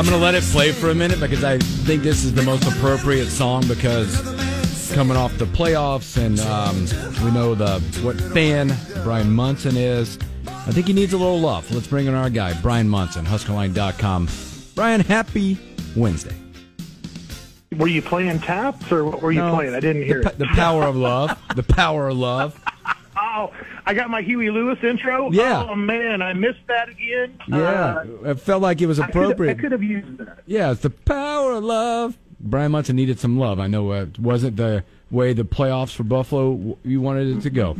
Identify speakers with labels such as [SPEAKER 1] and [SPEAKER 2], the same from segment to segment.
[SPEAKER 1] I'm going to let it play for a minute because I think this is the most appropriate song because coming off the playoffs and um, we know the what fan Brian Munson is. I think he needs a little love. Let's bring in our guy, Brian Munson, HuskerOnline.com. Brian, happy Wednesday.
[SPEAKER 2] Were you playing taps or what were you
[SPEAKER 1] No,
[SPEAKER 2] playing? I didn't hear
[SPEAKER 1] the,
[SPEAKER 2] it.
[SPEAKER 1] the power of love. The power of love.
[SPEAKER 2] Oh, I got my Huey Lewis intro.
[SPEAKER 1] Yeah.
[SPEAKER 2] Oh man, I missed that again.
[SPEAKER 1] Yeah, it felt like it was
[SPEAKER 2] Uh, I could've-
[SPEAKER 1] appropriate.
[SPEAKER 2] I could have used that.
[SPEAKER 1] Yeah, it's the power of love. Brian Munson needed some love. I know uh, it wasn't the way the playoffs for Buffalo w- you wanted it to go.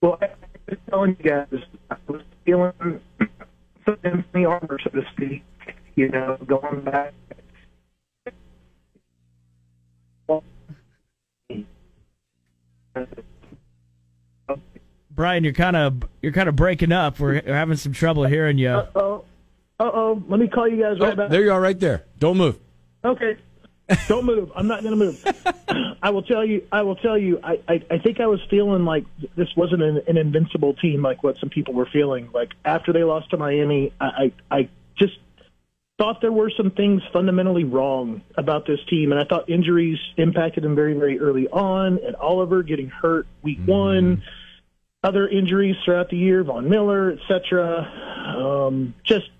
[SPEAKER 2] Well, I was telling you guys, I was feeling something in the armor, so to speak. You know, going back.
[SPEAKER 3] Brian, you're kind of you're kind of breaking up. We're, we're having some trouble hearing you.
[SPEAKER 2] Uh oh, uh oh. Let me call you guys right
[SPEAKER 1] Oh,
[SPEAKER 2] back.
[SPEAKER 1] there you are, right there. Don't move.
[SPEAKER 2] Okay. Don't move. I'm not going to move. I will tell you. I will tell you. I, I, I think I was feeling like this wasn't an, an invincible team like what some people were feeling. Like after they lost to Miami, I, I, I just thought there were some things fundamentally wrong about this team, and I thought injuries impacted them very, very early on. And Oliver getting hurt week one, other injuries throughout the year, Von Miller, etc. Um, just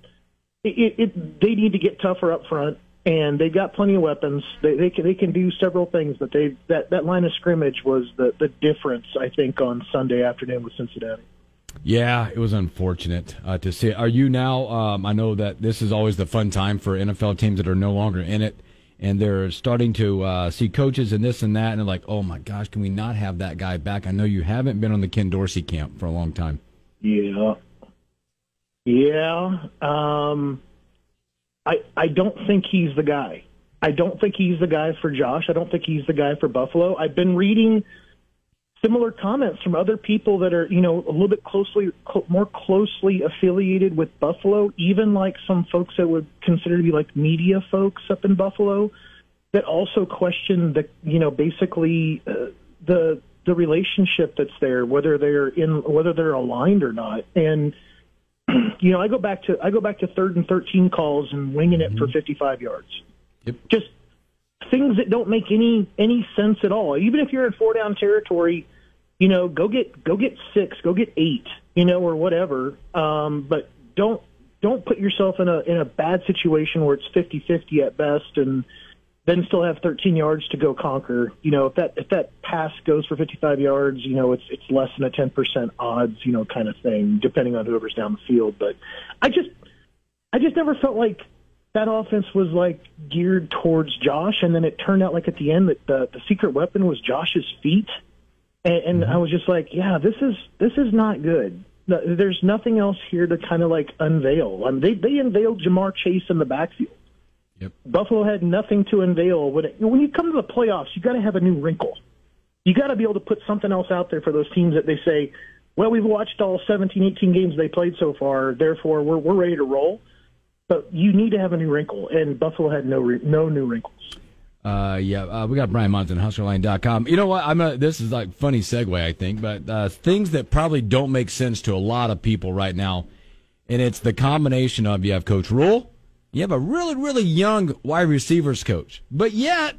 [SPEAKER 2] it, it, they need to get tougher up front, and they've got plenty of weapons. They, they can they can do several things, but they that that line of scrimmage was the the difference I think on Sunday afternoon with Cincinnati.
[SPEAKER 1] Yeah, it was unfortunate uh, to see. Are you now? Um, I know that this is always the fun time for NFL teams that are no longer in it, and they're starting to uh, see coaches and this and that, and they're like, "Oh my gosh, can we not have that guy back?" I know you haven't been on the Ken Dorsey camp for a long time.
[SPEAKER 2] Yeah. Yeah. Um, I I don't think he's the guy. I don't think he's the guy for Josh. I don't think he's the guy for Buffalo. I've been reading similar comments from other people that are, you know, a little bit closely, cl- more closely affiliated with Buffalo, even like some folks that would consider to be like media folks up in Buffalo that also question the, you know, basically uh, the the relationship that's there, whether they're in, whether they're aligned or not, and you know, I go back to I go back to third and thirteen calls and winging it for fifty five yards.
[SPEAKER 1] Yep.
[SPEAKER 2] Just things that don't make any any sense at all. Even if you're in four down territory, you know, go get go get six, go get eight, you know, or whatever. Um, but don't don't put yourself in a in a bad situation where it's 50-50 at best and then still have 13 yards to go conquer. You know, if that if that pass goes for 55 yards, you know, it's it's less than a 10% odds, you know, kind of thing, depending on whoever's down the field. But I just I just never felt like that offense was like geared towards Josh, and then it turned out like at the end that the the secret weapon was Josh's feet, and, and mm-hmm. I was just like, yeah, this is this is not good. No- There's nothing else here to kind of like unveil. I mean, they they unveiled Ja'Marr Chase in the backfield.
[SPEAKER 1] Yep.
[SPEAKER 2] Buffalo had nothing to unveil. When, it, when you come to the playoffs, you got to have a new wrinkle. You got to be able to put something else out there for those teams that they say, well, we've watched all 17, 18 games they played so far, therefore we're we're ready to roll. But you need to have a new wrinkle, and Buffalo had no no new wrinkles.
[SPEAKER 1] Uh, yeah, uh, we got Brian Munson, HuskerOnline.com. You know what? I'm a, this is like funny segue, I think, but uh, things that probably don't make sense to a lot of people right now, and it's the combination of you have Coach Rhule, you have a really really young wide receivers coach, but yet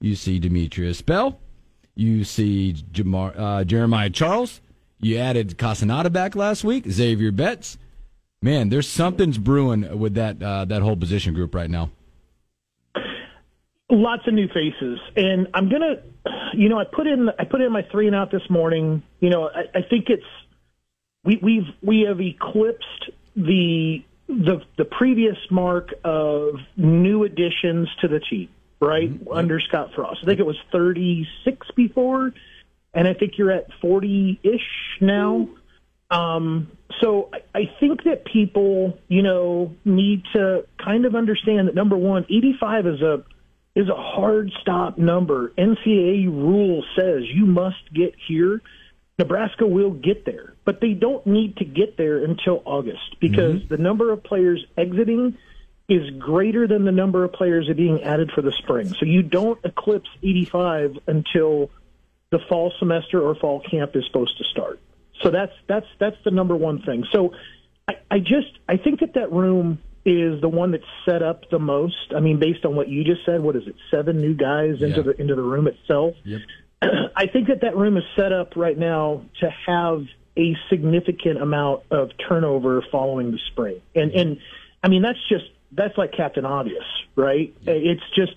[SPEAKER 1] you see Demetrius Bell, you see Jamar, uh, Jeremiah Charles, you added Casanata back last week, Xavier Betts. Man, there's something's brewing with that uh, that whole position group right now.
[SPEAKER 2] lots of new faces and i'm gonna you know i put in i put in my three and out this morning you know i, I think it's we we've we have eclipsed the the the previous mark of new additions to the team right, mm-hmm. under Scott Frost. I think it was 36 before, and I think you're at 40 ish now. Um, so I, I think that people, you know, need to kind of understand that number one, 85 is a is a hard stop number. NCAA rule says you must get here. Nebraska will get there, but they don't need to get there until August because mm-hmm. the number of players exiting is greater than the number of players that are being added for the spring. So you don't eclipse 85 until the fall semester or fall camp is supposed to start. So that's that's that's the number one thing. So I, I just I think that that room is the one that's set up the most. I mean, based on what you just said, what is it? Seven new guys into yeah. the into the room itself.
[SPEAKER 1] Yep.
[SPEAKER 2] I think that that room is set up right now to have a significant amount of turnover following the spring, and and I mean that's just that's like Captain Obvious, right? It's just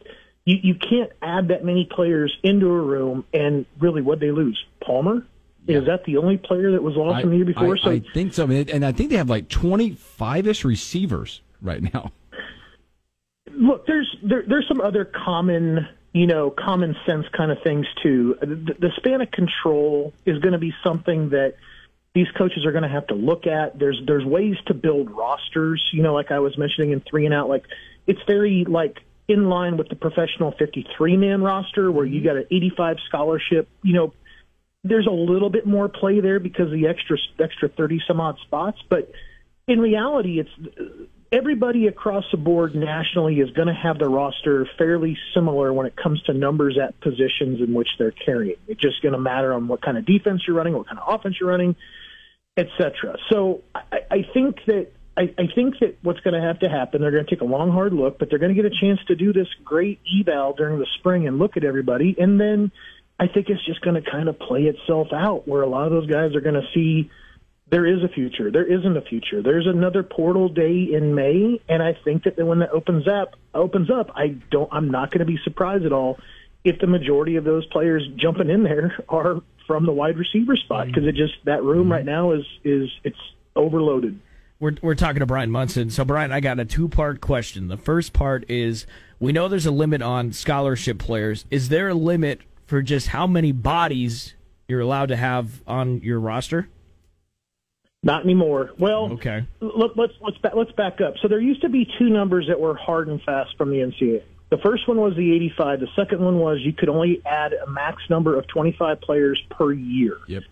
[SPEAKER 2] you you can't add that many players into a room and really what they lose. Palmer. Is that the only player that was lost I, from the year before?
[SPEAKER 1] I, so I think so, and I think they have like twenty five ish receivers right now.
[SPEAKER 2] Look, there's there, there's some other common you know common sense kind of things too. The, the span of control is going to be something that these coaches are going to have to look at. There's there's ways to build rosters. You know, like I was mentioning in three and out, like it's very like in line with the professional 53 man roster where you got an 85 scholarship, you know, there's a little bit more play there because of the extra extra 30 some odd spots, but in reality, it's everybody across the board nationally is going to have the roster fairly similar when it comes to numbers at positions in which they're carrying. It's just going to matter on what kind of defense you're running, what kind of offense you're running, etc. So I, I think that I, I think that what's going to have to happen, they're going to take a long, hard look, but they're going to get a chance to do this great eval during the spring and look at everybody, and then I think it's just going to kind of play itself out where a lot of those guys are going to see there is a future. There isn't a future. There's another portal day in May, and I think that when that opens up, opens up, I don't. I'm not going to be surprised at all if the majority of those players jumping in there are from the wide receiver spot because it just that room mm-hmm. right now is is it's overloaded.
[SPEAKER 3] We're we're talking to Brian Munson. So Brian, I got a two part question. The first part is we know there's a limit on scholarship players. Is there a limit for just how many bodies you're allowed to have on your roster?
[SPEAKER 2] Not anymore. Well,
[SPEAKER 3] okay.
[SPEAKER 2] Look, let's let's let's back up. So there used to be two numbers that were hard and fast from the NCAA. The first one was the 85. The second one was you could only add a max number of 25 players per year.
[SPEAKER 1] Yep.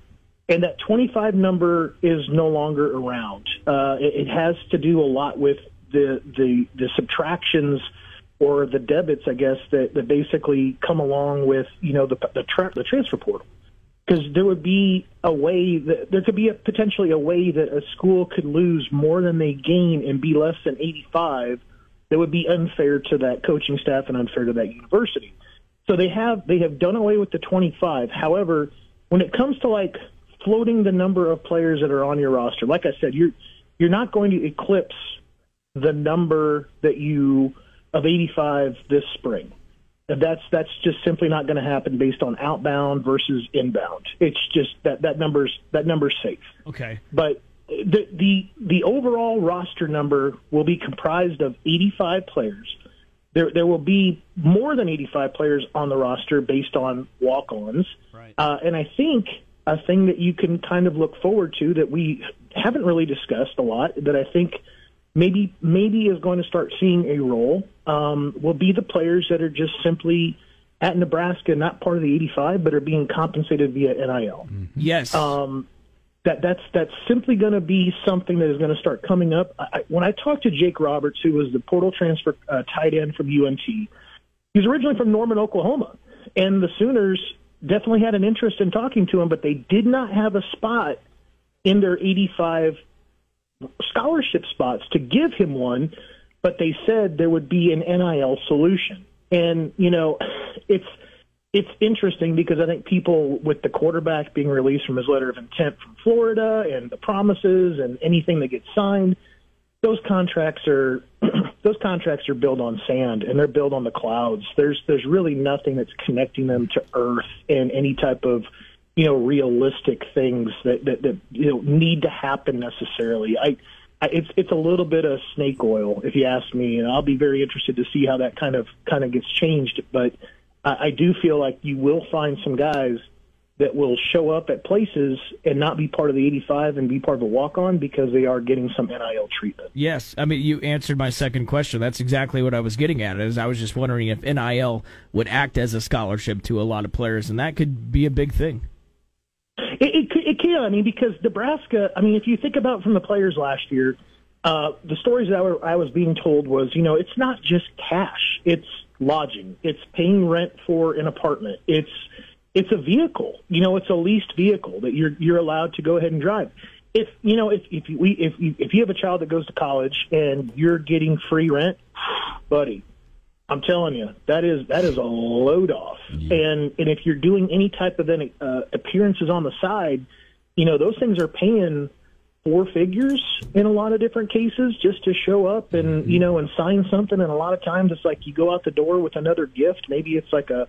[SPEAKER 2] And that 25 number is no longer around. Uh, it, it has to do a lot with the the the subtractions or the debits, I guess, that, that basically come along with you know the the, tra- the transfer portal. Because there would be a way that there could be a, potentially a way that a school could lose more than they gain and be less than 85. That would be unfair to that coaching staff and unfair to that university. So they have they have done away with the 25. However, when it comes to like floating the number of players that are on your roster, like I said, you're you're not going to eclipse the number that you of 85 this spring. That's that's just simply not going to happen based on outbound versus inbound. It's just that that number's that number's safe.
[SPEAKER 3] Okay.
[SPEAKER 2] But the the the overall roster number will be comprised of 85 players. There there will be more than 85 players on the roster based on walk-ons.
[SPEAKER 3] Right.
[SPEAKER 2] Uh, and I think a thing that you can kind of look forward to that we haven't really discussed a lot that I think maybe maybe is going to start seeing a role um, will be the players that are just simply at Nebraska, not part of the 85, but are being compensated via NIL.
[SPEAKER 3] Mm-hmm. Yes.
[SPEAKER 2] Um, that that's that's simply going to be something that is going to start coming up. I, when I talked to Jake Roberts, who was the portal transfer uh, tight end from UNT, he's originally from Norman, Oklahoma, and the Sooners definitely had an interest in talking to him, but they did not have a spot in their 85 scholarship spots to give him one, but they said there would be an NIL solution. And, you know, it's it's interesting because I think people with the quarterback being released from his letter of intent from Florida and the promises and anything that gets signed, those contracts are those contracts are built on sand and they're built on the clouds. There's there's really nothing that's connecting them to earth and any type of you know realistic things that that, that you know need to happen necessarily. I it's it's a little bit of snake oil, if you ask me, and I'll be very interested to see how that kind of kind of gets changed. But I, I do feel like you will find some guys that will show up at places and not be part of the 85 and be part of a walk on because they are getting some NIL treatment.
[SPEAKER 3] Yes, I mean you answered my second question. That's exactly what I was getting at. Is I was just wondering if NIL would act as a scholarship to a lot of players, and that could be a big thing.
[SPEAKER 2] It, can. I mean, because Nebraska. I mean, if you think about from the players last year, uh, the stories that I, were, I was being told was, you know, it's not just cash. It's lodging. It's paying rent for an apartment. It's it's a vehicle. You know, it's a leased vehicle that you're you're allowed to go ahead and drive. If you know, if if we if you, if you have a child that goes to college and you're getting free rent, buddy, I'm telling you that is that is a load off. Yeah. And and if you're doing any type of then uh, appearances on the side, you know those things are paying four figures in a lot of different cases just to show up and mm-hmm. you know and sign something. And a lot of times it's like you go out the door with another gift. Maybe it's like a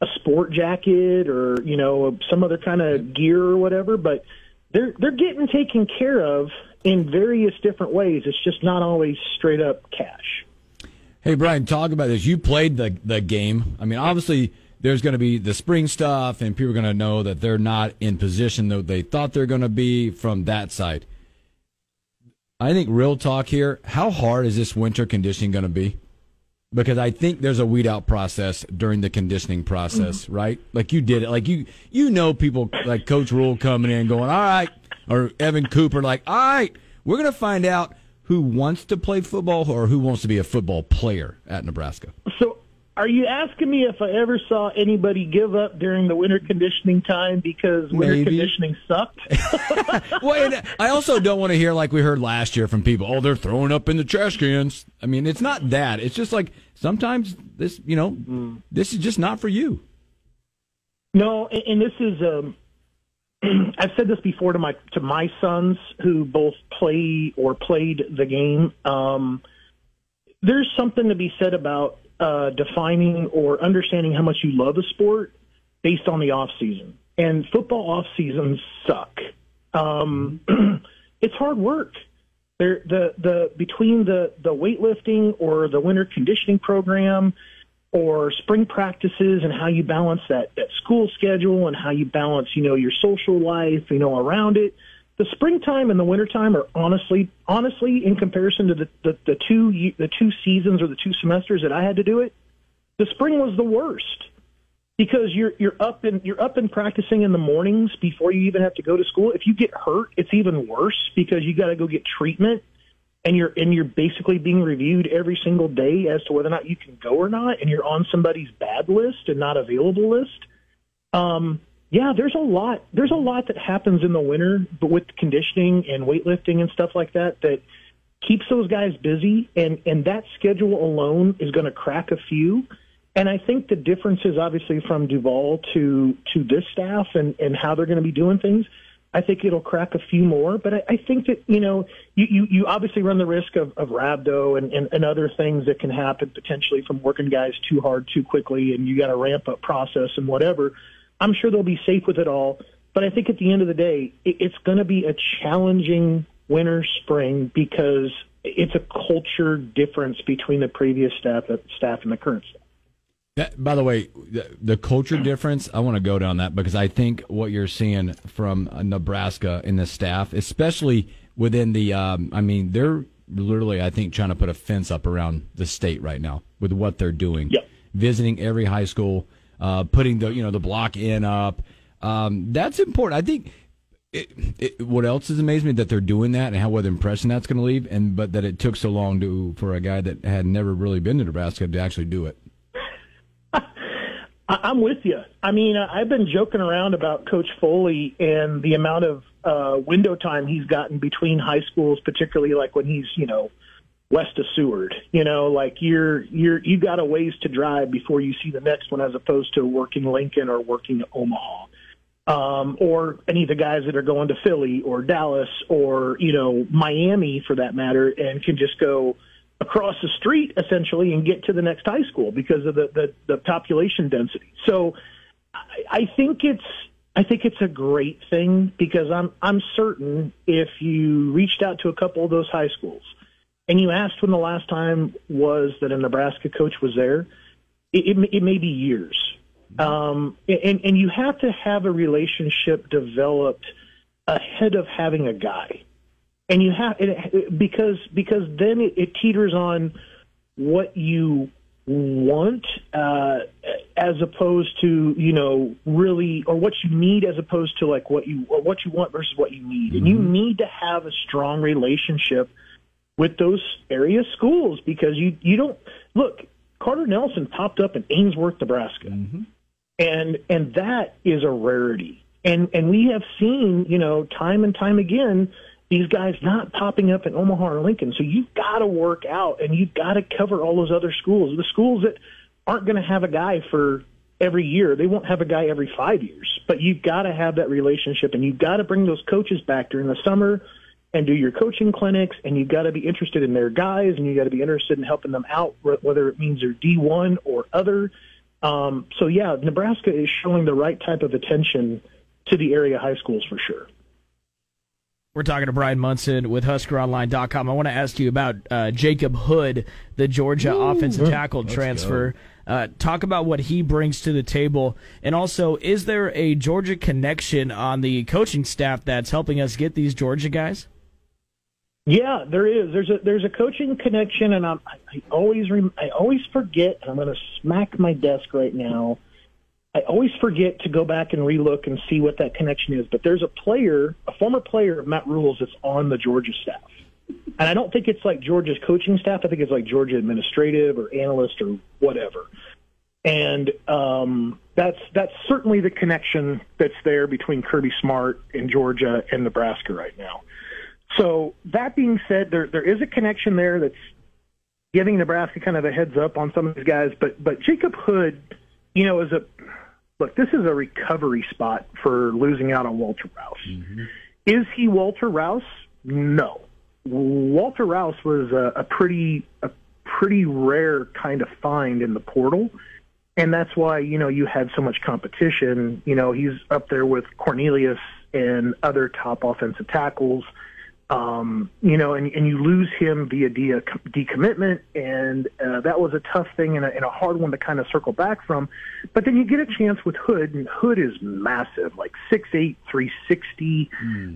[SPEAKER 2] a sport jacket or you know some other kind of gear or whatever, but they're they're getting taken care of in various different ways. It's just not always straight up cash.
[SPEAKER 1] Hey Brian, talk about this. You played the the game. I mean, obviously there's going to be the spring stuff, and people are going to know that they're not in position that they thought they're going to be from that side. I think real talk here. How hard is this winter conditioning going to be? because I think there's a weed out process during the conditioning process, mm-hmm. right? Like you did it. Like you you know people like Coach Rhule coming in going, All right or Evan Cooper like, All right, we're gonna find out who wants to play football or who wants to be a football player at Nebraska.
[SPEAKER 2] So are you asking me if I ever saw anybody give up during the winter conditioning time because winter Maybe. conditioning sucked?
[SPEAKER 1] well, I also don't want to hear like we heard last year from people, oh, they're throwing up in the trash cans. I mean, it's not that. It's just like sometimes this, you know, mm. this is just not for you.
[SPEAKER 2] No, and, and this is. Um, I've said this before to my to my sons who both play or played the game. Um, there's something to be said about uh, defining or understanding how much you love a sport based on the off season. And football off seasons suck. Um, it's hard work. There, the the between the the weightlifting or the winter conditioning program or spring practices and how you balance that that school schedule and how you balance you know your social life you know around it. The springtime and the wintertime are honestly, honestly, in comparison to the, the, the two the two seasons or the two semesters that I had to do it, the spring was the worst. Because you're you're up and you're up and practicing in the mornings before you even have to go to school. If you get hurt, it's even worse because you got to go get treatment, and you're and you're basically being reviewed every single day as to whether or not you can go or not, and you're on somebody's bad list and not available list. Um, yeah, there's a lot. There's a lot that happens in the winter, but with conditioning and weightlifting and stuff like that, that keeps those guys busy. And and that schedule alone is going to crack a few. And I think the difference is obviously from Duval to to this staff and and how they're going to be doing things. I think it'll crack a few more, but I, I think that you know you, you you obviously run the risk of of rhabdo and, and and other things that can happen potentially from working guys too hard too quickly, and you got a ramp up process and whatever. I'm sure they'll be safe with it all. But I think at the end of the day, it, it's going to be a challenging winter, spring because it's a culture difference between the previous staff, staff and the current staff.
[SPEAKER 1] That, by the way, the, the, culture difference, I want to go down that because I think what you're seeing from Nebraska in the staff, especially within the, um, I mean, they're literally, I think, trying to put a fence up around the state right now with what they're doing.
[SPEAKER 2] Yep.
[SPEAKER 1] Visiting every high school, uh, putting the you know the block in up. Um, that's important. I think. It, it, what else has amazed me that they're doing that and how what impression that's going to leave, and but that it took so long to for a guy that had never really been to Nebraska to actually do it.
[SPEAKER 2] I'm with you. I mean, I've been joking around about Coach Foley and the amount of uh, window time he's gotten between high schools, particularly like when he's you know west of Seward. You know, like you're you're you've got a ways to drive before you see the next one, as opposed to working Lincoln or working Omaha, um, or any of the guys that are going to Philly or Dallas or you know Miami for that matter, and can just go across the street essentially and get to the next high school because of the the, the population density. So I, I think it's I think it's a great thing because I'm I'm certain if you reached out to a couple of those high schools and you asked when the last time was that a Nebraska coach was there, it, it, it may be years. Um, and and you have to have a relationship developed ahead of having a guy, and you have it, because because then it, it teeters on what you want uh, as opposed to you know really or what you need as opposed to like what you or what you want versus what you need. And you
[SPEAKER 1] Mm-hmm.
[SPEAKER 2] need to have a strong relationship with those area schools because you you don't look Carter Nelson popped up in Ainsworth Nebraska. And and that is a rarity. And and we have seen you know time and time again these guys not popping up in Omaha or Lincoln. So you've got to work out and you've got to cover all those other schools. The schools that aren't going to have a guy for every year, they won't have a guy every five years. But you've got to have that relationship and you've got to bring those coaches back during the summer and do your coaching clinics and you've got to be interested in their guys and you've got to be interested in helping them out, whether it means they're D1 or other. Um, so yeah, Nebraska is showing the right type of attention to the area high schools for sure.
[SPEAKER 3] We're talking to Brian Munson with HuskerOnline.com. I want to ask you about uh, Jacob Hood, the Georgia offensive tackle transfer. Uh, talk about what he brings to the table, and also, is there a Georgia connection on the coaching staff that's helping us get these Georgia guys?
[SPEAKER 2] Yeah, there is. There's a there's a coaching connection, and I'm, I, I always rem, I always forget, and I'm going to smack my desk right now. I always forget to go back and relook and see what that connection is. But there's a player, a former player of Matt Rhule's, that's on the Georgia staff, and I don't think it's like Georgia's coaching staff. I think it's like Georgia administrative or analyst or whatever. And um, that's that's certainly the connection that's there between Kirby Smart and Georgia and Nebraska right now. So that being said, there there is a connection there that's giving Nebraska kind of a heads up on some of these guys. But but Jacob Hood, you know, is a look. This is a recovery spot for losing out on Walter Rouse. Mm-hmm. Is he Walter Rouse? No. Walter Rouse was a, a pretty a pretty rare kind of find in the portal. And that's why, you know, you had so much competition. You know, he's up there with Cornelius and other top offensive tackles um, you know, and, and you lose him via de- decommitment, and uh, that was a tough thing and a, and a hard one to kind of circle back from. But then you get a chance with Hood, and Hood is massive, like 6'8", 360,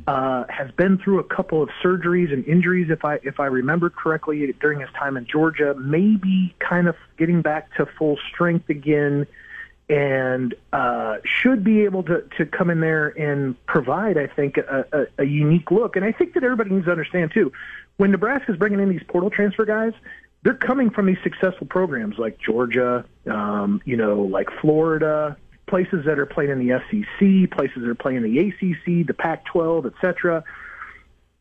[SPEAKER 2] uh, has been through a couple of surgeries and injuries, if I if I remember correctly, during his time in Georgia, maybe kind of getting back to full strength again and uh, should be able to, to come in there and provide, I think, a, a, a unique look. And I think that everybody needs to understand, too, when Nebraska's bringing in these portal transfer guys, they're coming from these successful programs like Georgia, um, you know, like Florida, places that are playing in the SEC, places that are playing in the ACC, the Pac-12, et cetera.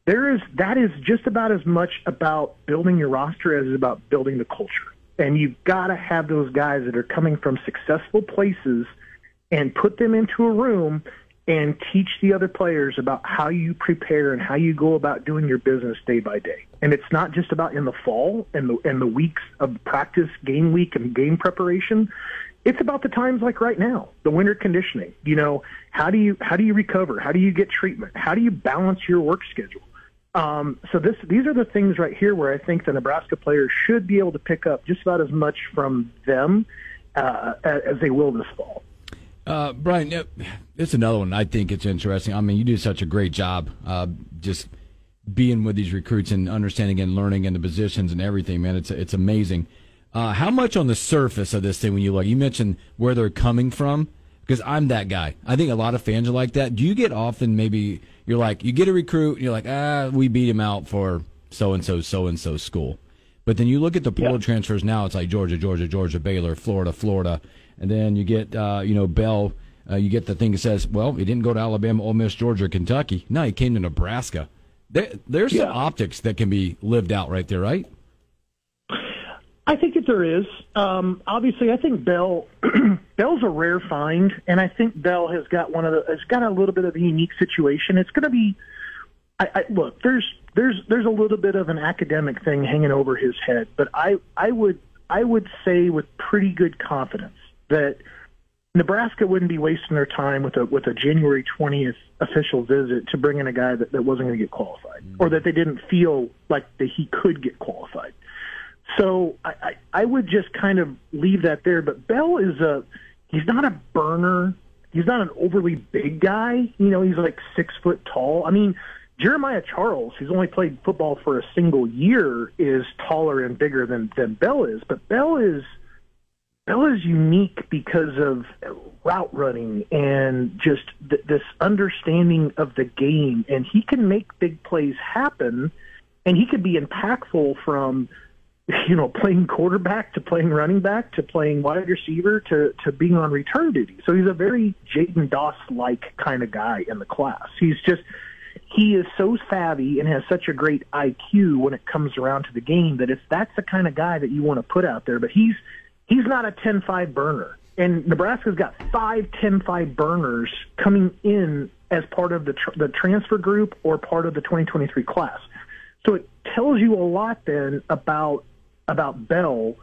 [SPEAKER 2] There is that is just about as much about building your roster as it is about building the culture and you've got to have those guys that are coming from successful places and put them into a room and teach the other players about how you prepare and how you go about doing your business day by day. And it's not just about in the fall and the and the weeks of practice, game week and game preparation. It's about the times like right now, the winter conditioning. You know, how do you how do you recover? How do you get treatment? How do you balance your work schedule? Um, so this, these are the things right here where I think the Nebraska players should be able to pick up just about as much from them uh, as they will this fall.
[SPEAKER 1] Uh, Brian, uh, it's another one. I think it's interesting. I mean, you do such a great job, uh, just being with these recruits and understanding and learning and the positions and everything. Man, it's it's amazing. Uh, how much on the surface of this thing when you look? You mentioned where they're coming from because I'm that guy. I think a lot of fans are like that. Do you get often maybe you're like you get a recruit and you're like ah we beat him out for so and so so and so school, but then you look at the portal
[SPEAKER 2] Yeah.
[SPEAKER 1] transfers now. It's like Georgia, Georgia, Georgia, Baylor, Florida, Florida, and then you get uh, you know Bell. Uh, you get the thing that says, well, he didn't go to Alabama, Ole Miss, Georgia, or Kentucky. No, he came to Nebraska. There, there's
[SPEAKER 2] Yeah.
[SPEAKER 1] some optics that can be lived out right there, right?
[SPEAKER 2] Think there is. Um, obviously, I think Bell Bell's a rare find, and I think Bell has got one of the has got a little bit of a unique situation. It's going to be. I, I, look, there's there's there's a little bit of an academic thing hanging over his head, but I I would I would say with pretty good confidence that Nebraska wouldn't be wasting their time with a with a January 20th official visit to bring in a guy that, that wasn't going to get qualified or that they didn't feel like that he could get qualified. So I, I, I would just kind of leave that there. But Bell is a he's not a burner. He's not an overly big guy. You know, he's like six foot tall. I mean, Jeremiah Charles, who's only played football for a single year, is taller and bigger than than Bell is. But Bell is Bell is unique because of route running and just th- this understanding of the game, and he can make big plays happen, and he could be impactful from you know playing quarterback to playing running back to playing wide receiver to to being on return duty. So he's a very Jaidyn Doss like kind of guy in the class. He's just he is so savvy and has such a great IQ when it comes around to the game that if that's the kind of guy that you want to put out there, but he's he's not a 10-5 burner. And Nebraska's got five 10-5 burners coming in as part of the tr- the transfer group or part of the 2023 class. So it tells you a lot then about about Bell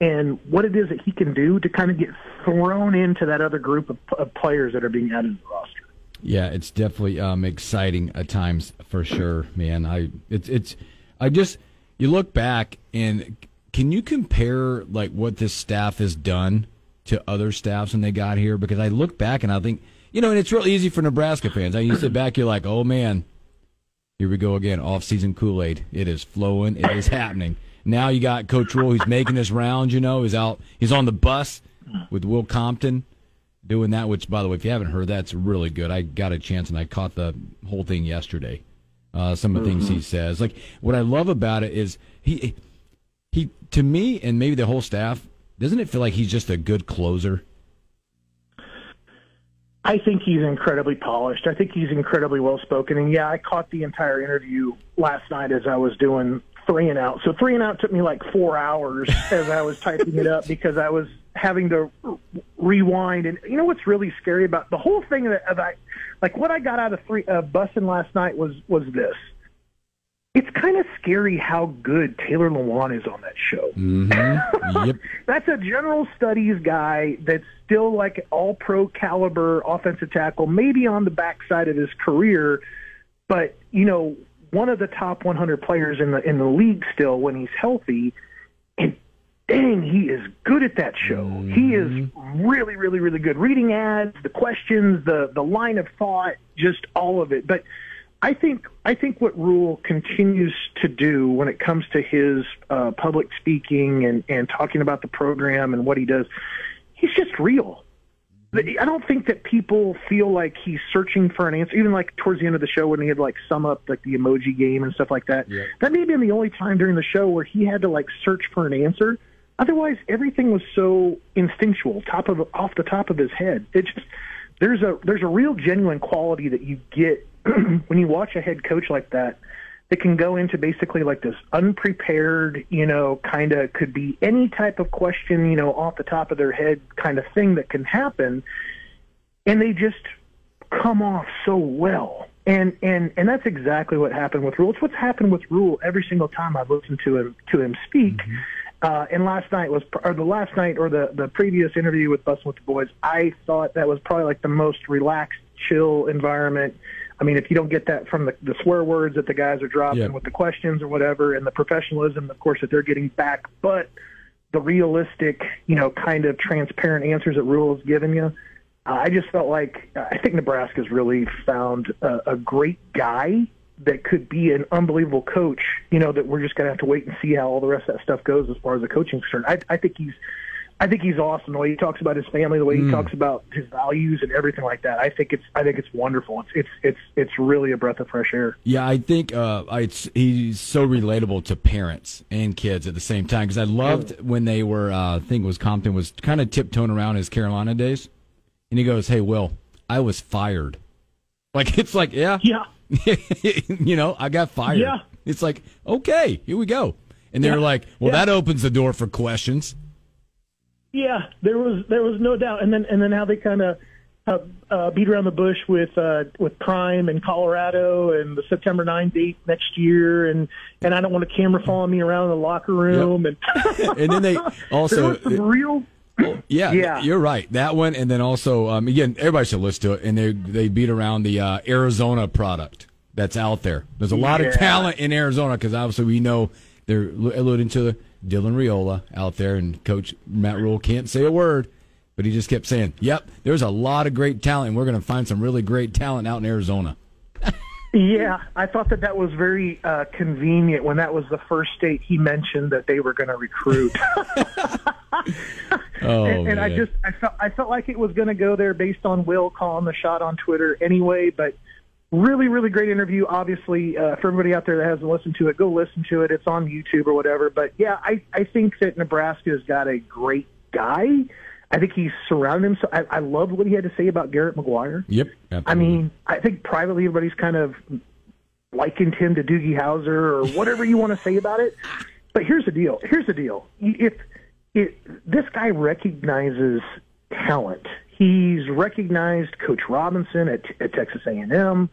[SPEAKER 2] and what it is that he can do to kind of get thrown into that other group of, of players that are being added to the roster.
[SPEAKER 1] Yeah, it's definitely um, exciting at times for sure, man. I it's it's I just you look back and can you compare like what this staff has done to other staffs when they got here? Because I look back and I think, you know, and it's real easy for Nebraska fans. I you sit back, you're like, oh man, here we go again, off season Kool Aid. It is flowing. It is happening. Now you got Coach Rhule. He's making this round. You know, he's out. He's on the bus with Will Compton doing that. Which, by the way, if you haven't heard, that's really good. I got a chance and I caught the whole thing yesterday. Uh, some of the mm-hmm. things he mm-hmm. says. Like what I love about it is he he to me and maybe the whole staff doesn't it feel like he's just a good closer
[SPEAKER 2] i think he's incredibly polished i think he's incredibly well spoken and yeah i caught the entire interview last night as i was doing three and out so three and out took me like four hours as i was typing it up because i was having to rewind and you know what's really scary about the whole thing that, that i like what i got out of three uh, busting last night was was this it's kind of scary how good Taylor Lewan is on that show.
[SPEAKER 1] Mm-hmm. Yep.
[SPEAKER 2] that's a general studies guy that's still like all pro caliber offensive tackle, maybe on the backside of his career, but you know, one of the top 100 players in the in the league still when he's healthy. And dang, he is good at that show. Mm-hmm. He is mm-hmm. really, really, really good. Reading ads, the questions, the the line of thought, just all of it. But I think I think what Rhule continues to do when it comes to his uh, public speaking and, and talking about the program and what he does, he's just real. I don't think that people feel like he's searching for an answer. Even like towards the end of the show when he had like sum up like the emoji game and stuff like that. Yeah. That may have been the only time during the show where he had to like search for an answer. Otherwise, everything was so instinctual, top of off the top of his head. It just there's a there's a real genuine quality that you get when you watch a head coach like that, that can go into basically like this unprepared, you know, kind of could be any type of question, you know, off the top of their head kind of thing that can happen, and they just come off so well. And and and that's exactly what happened with Rhule. It's what's happened with Rhule every single time I've listened to him to him speak. Mm-hmm. Uh, and last night was, or the last night, or the the previous interview with Bussin' with the Boys, I thought that was probably like the most relaxed, chill environment I mean, if you don't get that from the, the swear words that the guys are dropping yep. with the questions or whatever, and the professionalism, of course, that they're getting back, but the realistic, you know, kind of transparent answers that Rhule has given you, uh, I just felt like I think Nebraska's really found a, a great guy that could be an unbelievable coach. You know, that we're just going to have to wait and see how all the rest of that stuff goes as far as the coaching concerned. I, I think he's I think he's awesome. The way he talks about his family, the way he mm. talks about his values and everything like that. I think it's I think it's wonderful. It's it's it's it's really a breath of fresh air.
[SPEAKER 1] Yeah, I think uh, it's he's so relatable to parents and kids at the same time because I loved when they were uh, I think it was Compton was kind of tiptoeing around his Carolina days, and he goes, "Hey, Will, I was fired." Like it's like yeah
[SPEAKER 2] yeah
[SPEAKER 1] you know I got fired.
[SPEAKER 2] Yeah,
[SPEAKER 1] it's like okay, here we go, and they're yeah. like, well, yeah. that opens the door for questions.
[SPEAKER 2] Yeah, there was there was no doubt, and then and then how they kind of uh, uh, beat around the bush with uh, with Prime and Colorado and the September 9th date next year, and and I don't want a camera following me around in the locker room,
[SPEAKER 1] yep. and and then they also
[SPEAKER 2] there was some real
[SPEAKER 1] Yeah,
[SPEAKER 2] Yeah.
[SPEAKER 1] you're right. That one, and then also, um, again, everybody should listen to it. And they they beat around the uh, Arizona product that's out there. There's a lot of talent in Arizona because obviously we know they're alluding to Dylan Raiola out there, and Coach Matt Rhule can't say a word, but he just kept saying, "Yep, there's a lot of great talent. and We're going to find some really great talent out in Arizona."
[SPEAKER 2] Yeah, I thought that that was very uh, convenient when that was the first state he mentioned that they were going to recruit.
[SPEAKER 1] Oh,
[SPEAKER 2] and, and I just I felt I felt like it was going to go there based on Will calling the shot on Twitter anyway. But really, really great interview. Obviously, uh, for everybody out there that hasn't listened to it, go listen to it. It's on YouTube or whatever. But yeah, I I think that Nebraska's got a great guy. I think he's surrounded himself. I, I loved what he had to say about Garrett McGuire.
[SPEAKER 1] Yep.
[SPEAKER 2] I mean, I think privately everybody's kind of likened him to Doogie Howser or whatever you want to say about it. But here's the deal. Here's the deal. If, if this guy recognizes talent, he's recognized Coach Robinson at, at Texas A&M.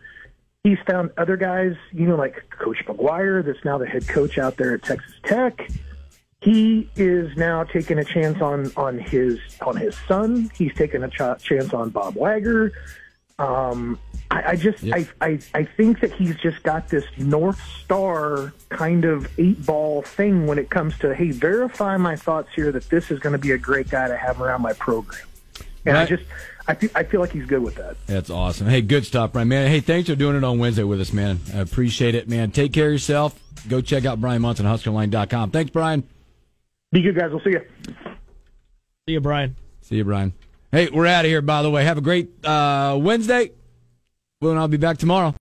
[SPEAKER 2] He's found other guys, you know, like Coach McGuire, that's now the head coach out there at Texas Tech. He is now taking a chance on on his on his son. He's taking a ch- chance on Bob Wager. Um, I, I just. I, I I think that he's just got this North Star kind of eight ball thing when it comes to hey, verify my thoughts here that this is going to be a great guy to have around my program. And I just I feel I feel like he's good with that.
[SPEAKER 1] That's awesome. Hey, good stuff, Brian. Man, hey, thanks for doing it on Wednesday with us, man. I appreciate it, man. Take care of yourself. Go check out Brian Munson, HuskerOnline.com. Thanks, Brian.
[SPEAKER 2] Be good, guys. We'll see you.
[SPEAKER 3] See you, Brian.
[SPEAKER 1] See you, Brian. Hey, we're out of here, by the way. Have a great uh, Wednesday. Will and I'll be back tomorrow.